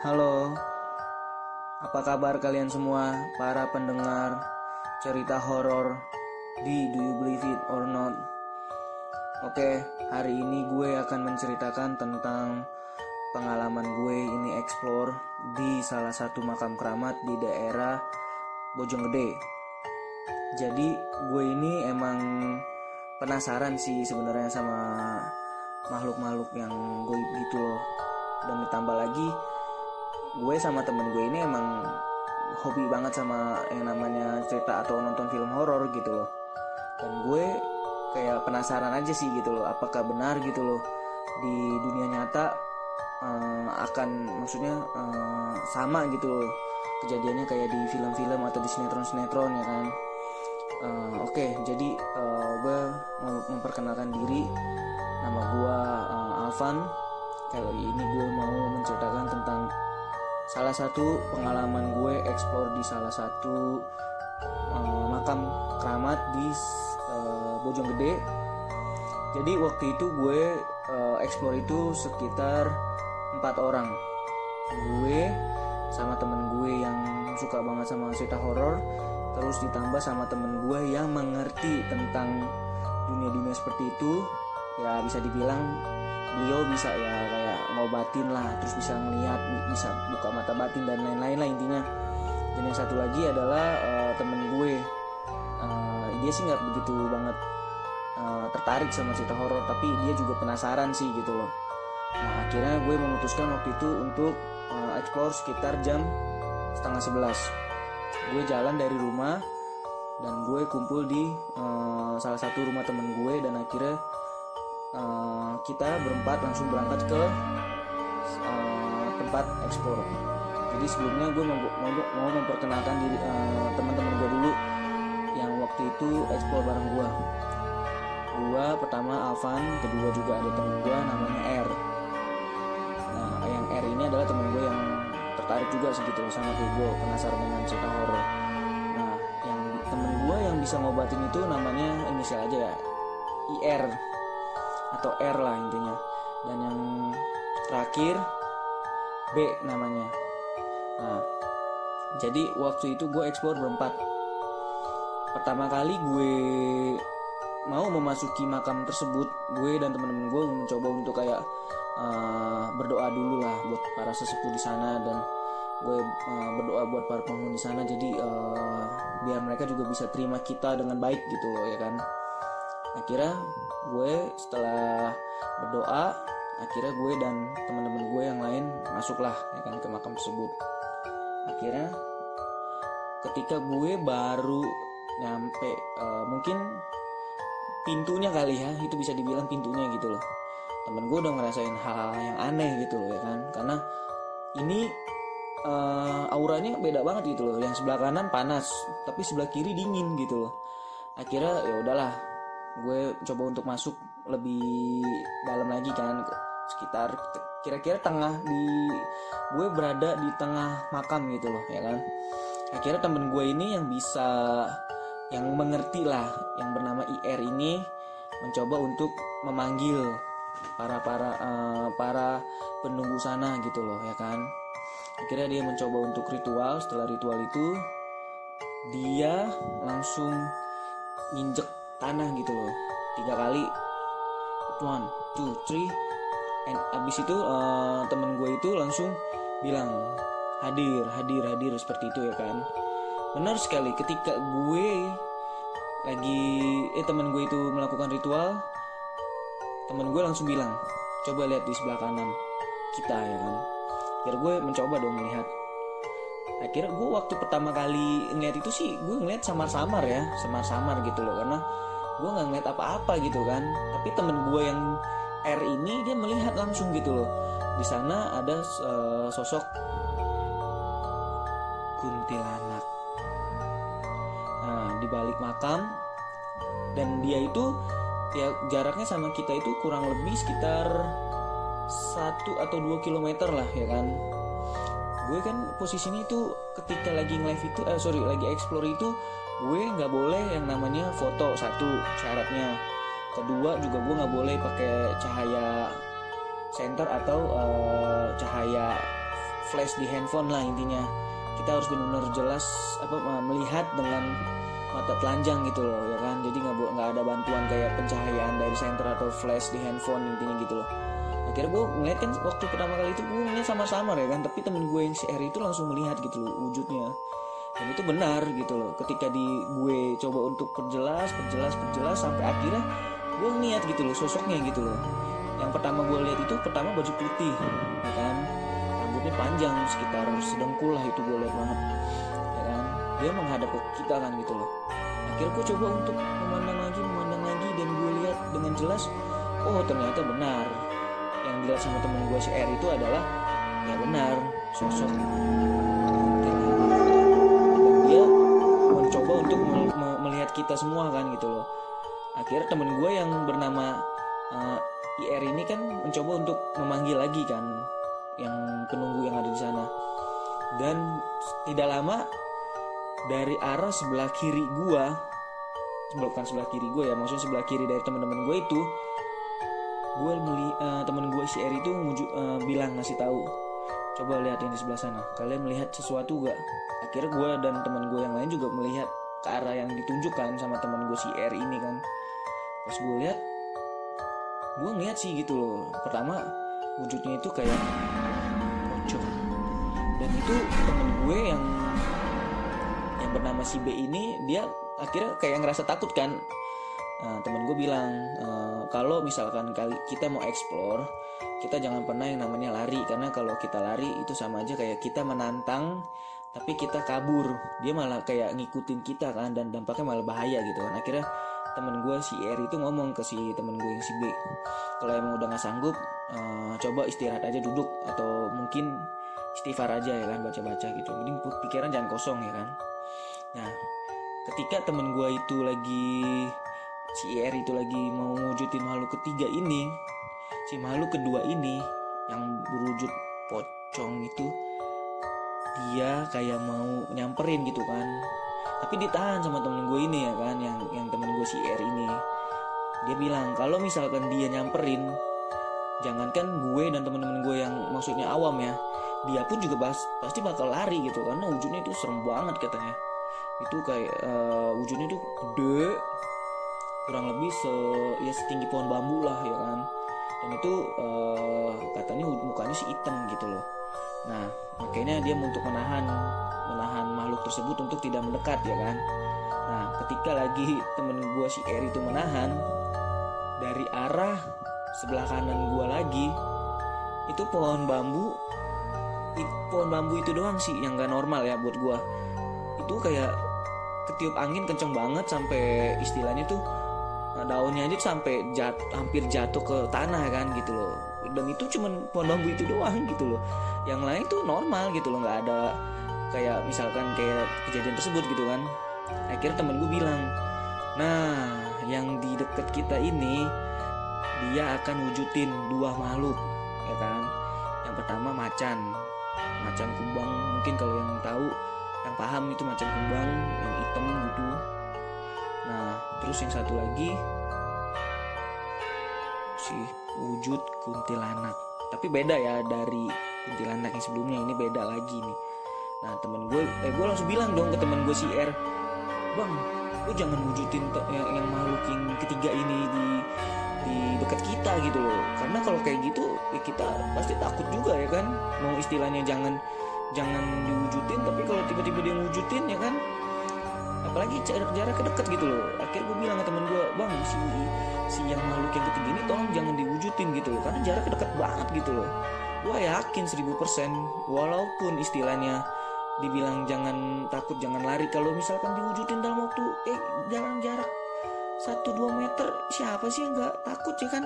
Halo, apa kabar kalian semua, para pendengar cerita horor di Do You Believe It or Not? Oke, hari ini gue akan menceritakan tentang pengalaman gue ini explore di salah satu makam keramat di daerah Bojonggede. Jadi gue ini emang penasaran sih sebenarnya sama makhluk-makhluk yang goib gitu loh. Dan ditambah lagi gue sama temen gue ini emang hobi banget sama yang namanya cerita atau nonton film horor gitu loh. Dan gue kayak penasaran aja sih gitu loh apakah benar gitu loh di dunia nyata uh, akan maksudnya uh, sama gitu loh kejadiannya kayak di film-film atau di sinetron-sinetron ya kan? Uh, oke okay, jadi uh, gue memperkenalkan diri. Nama gue uh, Alvan. Kali ini gue mau menceritakan tentang salah satu pengalaman gue eksplor di salah satu uh, makam keramat di uh, Bojonggede jadi waktu itu gue uh, eksplor itu sekitar empat orang. Gue sama temen gue yang suka banget sama cerita horor. Terus ditambah sama temen gue yang mengerti tentang dunia-dunia seperti itu. Ya bisa dibilang beliau bisa ya kayak ngobatin lah terus bisa ngelihat bisa buka mata batin dan lain-lain lah intinya. Dan yang satu lagi adalah uh, temen gue. Uh, dia sih nggak begitu banget uh, tertarik sama cerita horor tapi dia juga penasaran sih gitu loh. Nah akhirnya gue memutuskan waktu itu untuk uh, explore sekitar jam setengah sebelas. Gue jalan dari rumah dan gue kumpul di uh, salah satu rumah temen gue dan akhirnya uh, kita berempat langsung berangkat ke uh, tempat ekspor. Jadi sebelumnya gue mau, mau, mau memperkenalkan diri uh, teman-teman gue dulu yang waktu itu ekspor bareng gue gue pertama Alvan kedua juga ada temen gue namanya R. Nah yang R ini adalah temen gue yang tertarik juga segitu sama kayak gue penasaran dengan cerita horor. Nah yang temen gue yang bisa ngobatin itu namanya inisial aja ya? IR atau R lah intinya. Dan yang terakhir B namanya. Nah jadi waktu itu gue explore berempat. Pertama kali gue mau memasuki makam tersebut gue dan temen-temen gue mencoba untuk kayak uh, berdoa dulu lah buat para sesepuh di sana dan gue uh, berdoa buat para penghuni sana. Jadi uh, biar mereka juga bisa terima kita dengan baik gitu loh ya kan akhirnya gue setelah berdoa akhirnya gue dan teman-teman gue yang lain masuklah ya kan ke makam tersebut. Akhirnya ketika gue baru nyampe uh, mungkin pintunya kali ya itu bisa dibilang pintunya gitu loh. Temen gue udah ngerasain hal-hal yang aneh gitu loh ya kan. Karena ini uh, auranya beda banget gitu loh. Yang sebelah kanan panas tapi sebelah kiri dingin gitu loh. Akhirnya ya udahlah gue coba untuk masuk lebih dalam lagi kan sekitar kira-kira tengah di gue berada di tengah makam gitu loh ya kan? Akhirnya temen gue ini yang bisa yang mengerti lah yang bernama IR ini mencoba untuk memanggil para para uh, para penunggu sana gitu loh ya kan? Akhirnya dia mencoba untuk ritual setelah ritual itu dia langsung nginjek tanah gitu loh. Tiga kali. One two three. And abis itu uh, temen gue itu langsung bilang hadir hadir hadir seperti itu ya kan. Benar sekali ketika gue lagi eh temen gue itu melakukan ritual temen gue langsung bilang coba lihat di sebelah kanan kita ya kan. Akhirnya gue mencoba dong melihat akhirnya gue waktu pertama kali ngeliat itu sih gue ngeliat samar-samar ya samar-samar gitu loh. Karena gue nggak ngeliat apa-apa gitu kan. Tapi temen gue yang R ini dia melihat langsung gitu loh. Di sana ada uh, sosok kuntilanak. Nah di balik makam. Dan dia itu ya jaraknya sama kita itu kurang lebih sekitar satu atau dua kilometer lah ya kan gue kan posisinya itu ketika lagi live itu eh sorry lagi explore itu gue nggak boleh yang namanya foto satu syaratnya. Kedua juga gue nggak boleh pakai cahaya center atau uh, cahaya flash di handphone lah intinya. Kita harus benar-benar jelas apa melihat dengan mata telanjang gitu loh ya kan? Jadi nggak nggak ada bantuan kayak pencahayaan dari senter atau flash di handphone intinya gitu loh akhirnya gue ngeliat kan waktu pertama kali itu gue ngeliat sama-sama ya kan? Tapi temen gue yang si R itu langsung melihat gitu loh wujudnya. Dan itu benar gitu loh ketika di gue coba untuk perjelas perjelas perjelas sampai akhirnya gue ngeliat gitu loh sosoknya gitu loh. Yang pertama gue lihat itu pertama baju putih ya kan? Rambutnya panjang sekitar sedengkul lah itu gue lihat banget ya kan? Dia menghadap ke kita kan gitu loh. Akhirnya gue coba untuk memandang lagi memandang lagi dan gue lihat dengan jelas oh ternyata benar yang dilihat sama temen gue si R itu adalah ya benar sosok. Dan dia mencoba untuk melihat kita semua kan gitu loh. Akhirnya temen gue yang bernama uh, IR ini kan mencoba untuk memanggil lagi kan yang penunggu yang ada di sana. Dan tidak lama dari arah sebelah kiri gua bukan sebelah kiri gue ya maksudnya sebelah kiri dari teman-teman gue itu gue meli uh, temen gue si Eri itu uh, bilang ngasih tahu coba lihat yang di sebelah sana kalian melihat sesuatu gak akhirnya gue dan teman gue yang lain juga melihat ke arah yang ditunjukkan sama teman gue si Eri ini kan. Pas gue lihat gue ngeliat sih gitu loh. Pertama wujudnya itu kayak pocong dan itu temen gue yang yang bernama si B ini dia akhirnya kayak ngerasa takut kan nah, temen gue bilang e, kalau misalkan kali kita mau explore kita jangan pernah yang namanya lari. Karena kalau kita lari itu sama aja kayak kita menantang tapi kita kabur. Dia malah kayak ngikutin kita kan dan dampaknya malah bahaya gitu kan. Akhirnya temen gue si R itu ngomong ke si temen gue yang si B. Kalau emang udah nggak sanggup uh, coba istirahat aja duduk. Atau mungkin istighfar aja ya kan baca-baca gitu. Jadi pikiran jangan kosong ya kan. Nah ketika temen gue itu lagi si R itu lagi mau wujudin makhluk ketiga ini. Si makhluk kedua ini yang berwujud pocong itu dia kayak mau nyamperin gitu kan. Tapi ditahan sama temen gue ini ya kan yang yang temen gue si ini. Dia bilang kalau misalkan dia nyamperin jangankan gue dan temen-temen gue yang maksudnya awam ya dia pun juga pas, pasti bakal lari gitu karena wujudnya itu serem banget katanya. Itu kayak uh, wujudnya itu gede kurang lebih se ya setinggi pohon bambu lah ya kan. Dan itu uh, katanya mukanya sih hitam gitu loh. Nah makanya dia untuk menahan menahan makhluk tersebut untuk tidak mendekat ya kan. Nah ketika lagi temen gue si Eri itu menahan dari arah sebelah kanan gue lagi itu pohon bambu pohon bambu itu doang sih yang gak normal ya buat gue itu kayak ketiup angin kenceng banget sampai istilahnya tuh daunnya aja sampai jat, hampir jatuh ke tanah kan gitu loh. Dan itu cuman pohon bambu itu doang gitu loh. Yang lain tuh normal gitu loh nggak ada kayak misalkan kayak kejadian tersebut gitu kan. Akhirnya temen gue bilang nah yang di deket kita ini dia akan wujudin dua makhluk ya kan. Yang pertama macan macan kumbang mungkin kalau yang tahu yang paham itu macan kumbang yang hitam gitu. Nah terus yang satu lagi si wujud kuntilanak. Tapi beda ya dari kuntilanak yang sebelumnya ini beda lagi nih. Nah temen gue eh gue langsung bilang dong ke temen gue si R. Bang lu jangan wujudin yang, yang makhluk yang ketiga ini di di dekat kita gitu loh. Karena kalau kayak gitu ya kita pasti takut juga ya kan? Mau istilahnya jangan jangan diwujudin tapi kalau tiba-tiba dia wujudin ya kan? Apalagi jarak jarak deket gitu loh. Akhirnya gue bilang ke temen gue bang si si yang makhluk yang ketiga ini tolong jangan diwujudin gitu loh. Karena jarak deket banget gitu loh. Gue yakin 1000% walaupun istilahnya dibilang jangan takut jangan lari. Kalau misalkan diwujudin dalam waktu eh jalan jarak satu dua meter siapa sih yang nggak takut ya kan?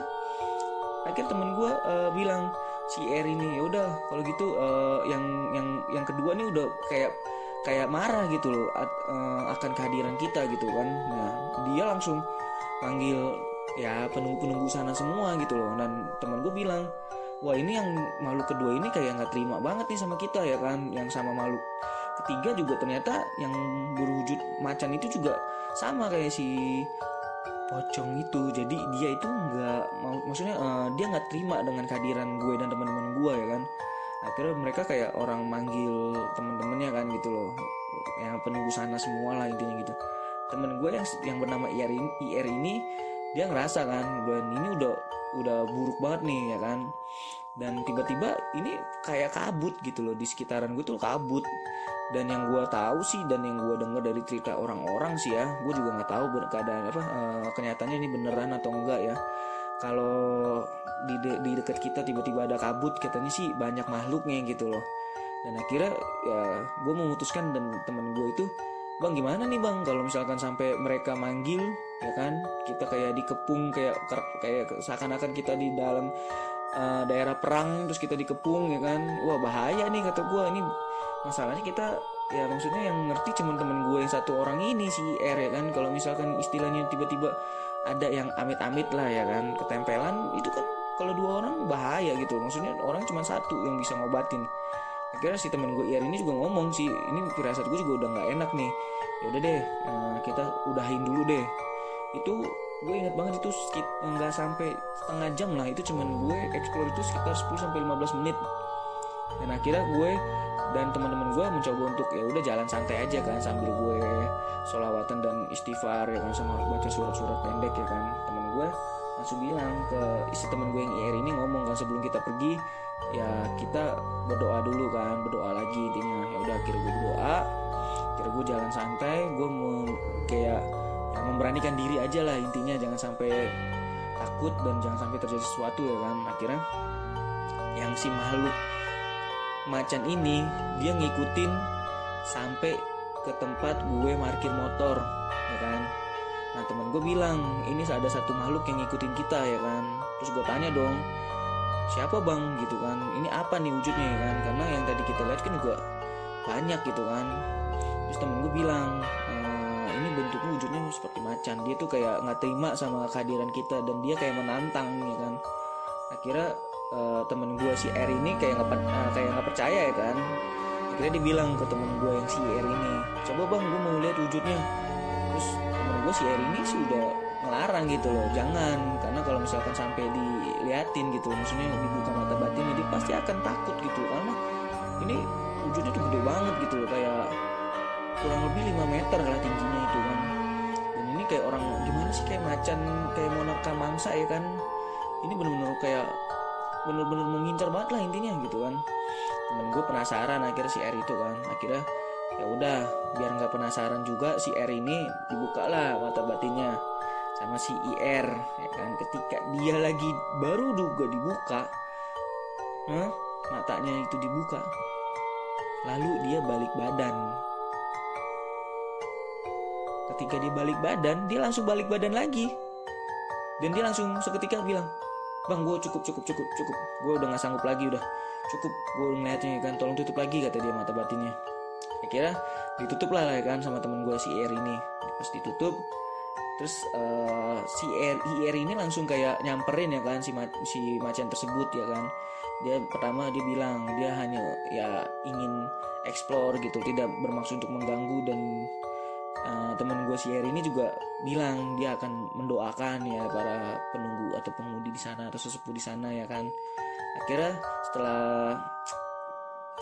Akhirnya temen gue uh, bilang si R ini ya udah kalau gitu uh, yang yang yang kedua nih udah kayak kayak marah gitu loh at, uh, akan kehadiran kita gitu kan. Nah dia langsung panggil ya penunggu penunggu sana semua gitu loh. Dan teman gue bilang wah ini yang makhluk kedua ini kayak nggak terima banget nih sama kita ya kan. Yang sama makhluk ketiga juga ternyata yang berwujud macan itu juga sama kayak si pocong itu. Jadi dia itu nggak mau maksudnya uh, dia nggak terima dengan kehadiran gue dan teman-teman gue ya kan. Akhirnya mereka kayak orang manggil temen-temennya kan gitu loh. Yang penunggu sana semua lah intinya gitu. Temen gue yang yang bernama IR ini, IR ini dia ngerasa kan dan ini udah udah buruk banget nih ya kan. Dan tiba-tiba ini kayak kabut gitu loh di sekitaran gue tuh kabut. Dan yang gue tahu sih dan yang gue dengar dari cerita orang-orang sih ya gue juga nggak tahu keadaan apa uh, kenyataannya ini beneran atau enggak ya. Kalau di de di dekat kita tiba-tiba ada kabut katanya sih banyak makhluknya gitu loh. Dan akhirnya ya gue memutuskan dan temen gue itu bang gimana nih bang kalau misalkan sampai mereka manggil ya kan? Kita kayak dikepung kayak kayak seakan-akan kita di dalam uh, daerah perang terus kita dikepung ya kan? Wah bahaya nih kata gue ini masalahnya kita ya maksudnya yang ngerti cuma temen gue yang satu orang ini si R ya kan? Kalau misalkan istilahnya tiba-tiba ada yang amit-amit lah ya kan? Ketempelan itu kan kalau dua orang bahaya gitu. Maksudnya orang cuma satu yang bisa ngobatin. Akhirnya si temen gue IR ini juga ngomong sih ini firasat gue juga udah nggak enak nih. Ya udah deh eh, kita udahin dulu deh itu gue inget banget itu nggak sampai setengah jam lah. Itu cuman gue explore itu sekitar 10 sampai 15 menit. Dan akhirnya gue dan teman-teman gue mencoba untuk ya udah jalan santai aja kan sambil gue solawatan dan istighfar ya kan sama baca surat-surat pendek ya kan. Temen gue langsung bilang ke isi temen gue yang IR ini ngomong kan sebelum kita pergi ya kita berdoa dulu kan berdoa lagi intinya. Ya udah akhirnya gue berdoa akhirnya gue jalan santai gue mau kayak ya memberanikan diri aja lah intinya jangan sampai takut dan jangan sampai terjadi sesuatu ya kan. Akhirnya yang si makhluk macan ini dia ngikutin sampai ke tempat gue parkir motor ya kan. Nah teman gue bilang ini ada satu makhluk yang ngikutin kita ya kan. Terus gue tanya dong siapa bang? Gitu kan. Ini apa nih wujudnya ya kan? Karena yang tadi kita lihat kan juga banyak gitu kan. Terus temen gue bilang ini bentuknya wujudnya seperti macan. Dia tuh kayak nggak terima sama kehadiran kita dan dia kayak menantang ya kan? Akhirnya uh, temen gue si R ini kayak nggak uh, kayak nggak percaya ya kan? Akhirnya dia bilang ke temen gue yang si R ini coba bang gue mau lihat wujudnya. Terus temen gue si R ini sih udah ngelarang gitu loh jangan karena kalau misalkan sampai diliatin gitu maksudnya dibuka mata batin dia pasti akan takut gitu karena ini wujudnya tuh gede banget gitu loh kayak kurang lebih 5 meter lah tingginya itu kan. Dan ini kayak orang gimana sih kayak macan kayak monarka mangsa ya kan. Ini bener-bener kayak bener-bener mengincar banget lah intinya gitu kan. Temen gue penasaran akhirnya si R itu kan. Akhirnya ya udah biar nggak penasaran juga si R ini dibuka lah mata batinnya sama si IR ya kan. Ketika dia lagi baru juga dibuka huh, matanya itu dibuka. Lalu dia balik badan ketika dia balik badan dia langsung balik badan lagi. Dan dia langsung seketika bilang bang gue cukup cukup cukup cukup. Gue udah nggak sanggup lagi udah cukup. Gue ngeliatnya kan tolong tutup lagi kata dia mata batinnya. Akhirnya ditutup lah ya kan sama temen gue si R ini. Pas ditutup terus uh, si R, IR ini langsung kayak nyamperin ya kan si ma si macan tersebut ya kan. Dia pertama dia bilang dia hanya ya ingin explore gitu tidak bermaksud untuk mengganggu dan uh, teman gue si R ini juga bilang dia akan mendoakan ya para penunggu atau pengemudi di sana atau sesepuh di sana ya kan. Akhirnya setelah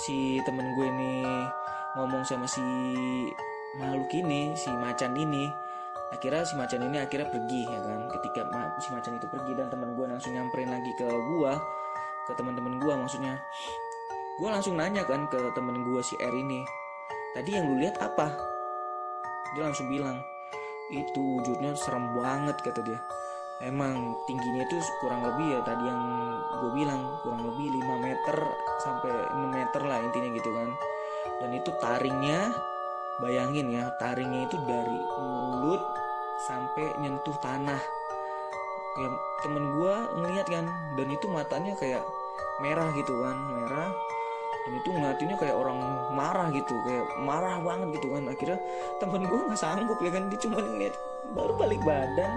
si temen gue ini ngomong sama si makhluk ini si macan ini akhirnya si macan ini akhirnya pergi ya kan. Ketika si macan itu pergi dan teman gue langsung nyamperin lagi ke gua ke teman-teman gua maksudnya. Gue langsung nanya kan ke temen gue si R ini tadi yang lu lihat apa dia langsung bilang itu wujudnya serem banget kata dia. Emang tingginya itu kurang lebih ya tadi yang gue bilang kurang lebih 5 meter sampai 6 meter lah intinya gitu kan. Dan itu taringnya bayangin ya taringnya itu dari mulut sampai nyentuh tanah. Ya temen gue ngeliat kan dan itu matanya kayak merah gitu kan merah dan itu ngeliatinnya kayak orang marah gitu kayak marah banget gitu kan. Akhirnya temen gue nggak sanggup ya kan dia cuma ngeliat baru balik badan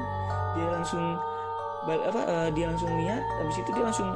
dia langsung apa uh, dia langsung lihat habis itu dia langsung